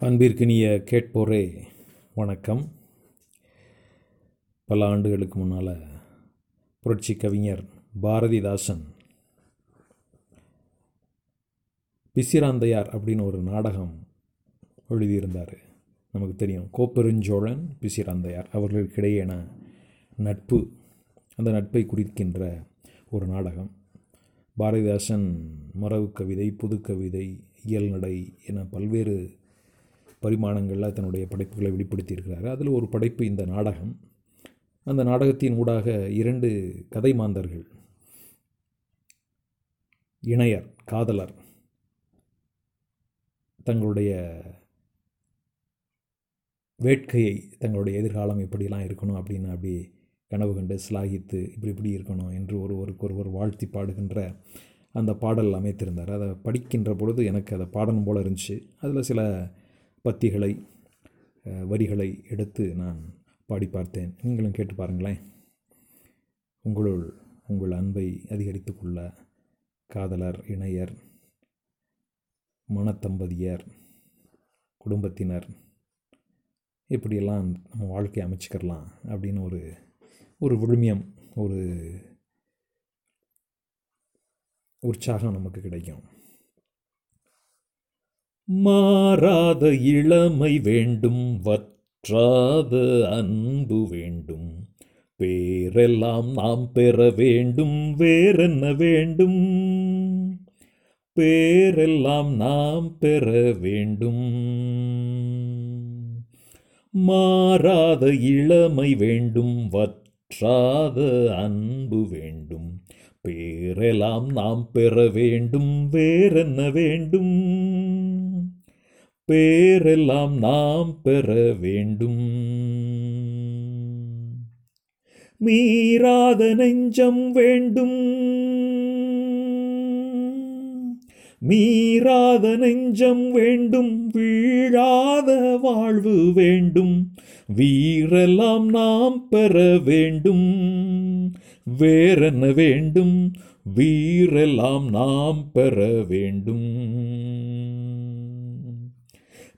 அன்பிற்கினிய கேட்போரே வணக்கம். பல ஆண்டுகளுக்கு முன்னால் புரட்சி கவிஞர் பாரதிதாசன் பிசிராந்தையார் அப்படின்னு ஒரு நாடகம் எழுதியிருந்தார். நமக்கு தெரியும் கோப்பெருஞ்சோழன் பிசிராந்தையார் அவர்களுக்கிடையேன நட்பு அந்த நட்பை குறிக்கின்ற ஒரு நாடகம். பாரதிதாசன் மரபு கவிதை புதுக்கவிதை இயல்நடை என பல்வேறு பரிமாணங்களில் தன்னுடைய படைப்புகளை வெளிப்படுத்தியிருக்கிறார். அதில் ஒரு படைப்பு இந்த நாடகம். அந்த நாடகத்தின் ஊடாக இரண்டு கதை மாந்தர்கள். இணையர் காதலர் தங்களுடைய வேட்கையை தங்களுடைய எதிர்காலம் எப்படிலாம் இருக்கணும் அப்படின்னு அப்படி கனவு கண்டு சிலாகித்து இப்படி இப்படி இருக்கணும் என்று ஒருவருக்கு ஒருவர் வாழ்த்தி பாடுகின்ற அந்த பாடல் அமைத்திருந்தார். அதை படிக்கின்ற பொழுது எனக்கு அதை பாடணும் போல் இருந்துச்சு. அதில் சில பத்திகளை வரிகளை எடுத்து நான் பாடி பார்த்தேன். நீங்களும் கேட்டு பாருங்களேன். உங்களுள் உங்கள் அன்பை அதிகரித்து கொள்ள காதலர் இணையர் மனத்தம்பதியர் குடும்பத்தினர் இப்படியெல்லாம் நம்ம வாழ்க்கையை அமைச்சிக்கிறலாம் அப்படின்னு ஒரு ஒரு விழுமியம் ஒரு உற்சாகம் நமக்கு கிடைக்கும். மாறாத இளமை வேண்டும் வற்றாத அன்பு வேண்டும். பேரெல்லாம் நாம் பெற வேண்டும் வேறென்ன வேண்டும்? பேரெல்லாம் நாம் பெற வேண்டும். மாறாத இளமை வேண்டும் வற்றாத அன்பு வேண்டும். பேரெல்லாம் நாம் பெற வேண்டும் வேறென்ன வேண்டும்? பேரெல்லாம் நாம் பெற வேண்டும். மீறாத நெஞ்சம் வேண்டும். மீறாத நெஞ்சம் வேண்டும். வீழாத வாழ்வு வேண்டும். வீரெல்லாம் நாம் பெற வேண்டும். வேறென்ன வேண்டும்? வீரெல்லாம் நாம் பெற வேண்டும்.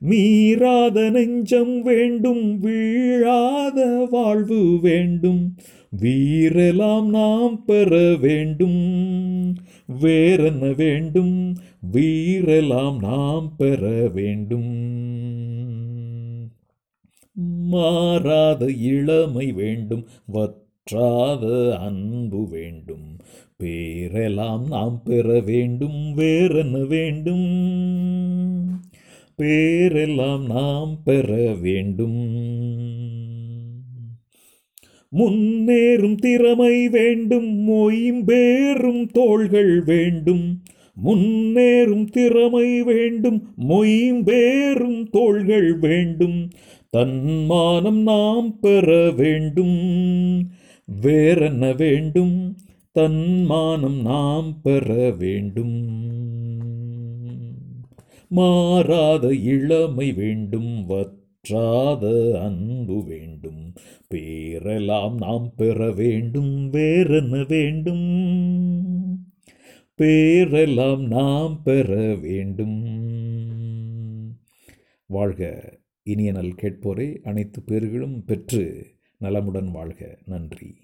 மீறாத நெஞ்சம் வேண்டும் வீழாத வாழ்வு வேண்டும். வீரெல்லாம் நாம் பெற வேண்டும் வேறென்ன வேண்டும்? வீரெல்லாம் நாம் பெற வேண்டும். மாறாத இளமை வேண்டும் வற்றாத அன்பு வேண்டும். பேரெல்லாம் நாம் பெற வேண்டும் வேறென்ன வேண்டும்? பேரெல்லாம் நாம் பெற வேண்டும். முன்னேறும் திறமை வேண்டும் மொயம்பேறும் தோள்கள் வேண்டும். முன்னேறும் திறமை வேண்டும் மொயம்பேறும் தோள்கள் வேண்டும். தன்மானம் நாம் பெற வேண்டும். வேறென்ன வேண்டும்? தன்மானம் நாம் பெற வேண்டும். மாறாத இளமை வேண்டும் வற்றாத அன்பு வேண்டும். பேரெல்லாம் நாம் பெற வேண்டும் வேறென்ன வேண்டும்? பேரெல்லாம் நாம் பெற வேண்டும். வாழ்க. இனிய நல் கேட்போரே அனைத்து பேர்களும் பெற்று நலமுடன் வாழ்க. நன்றி.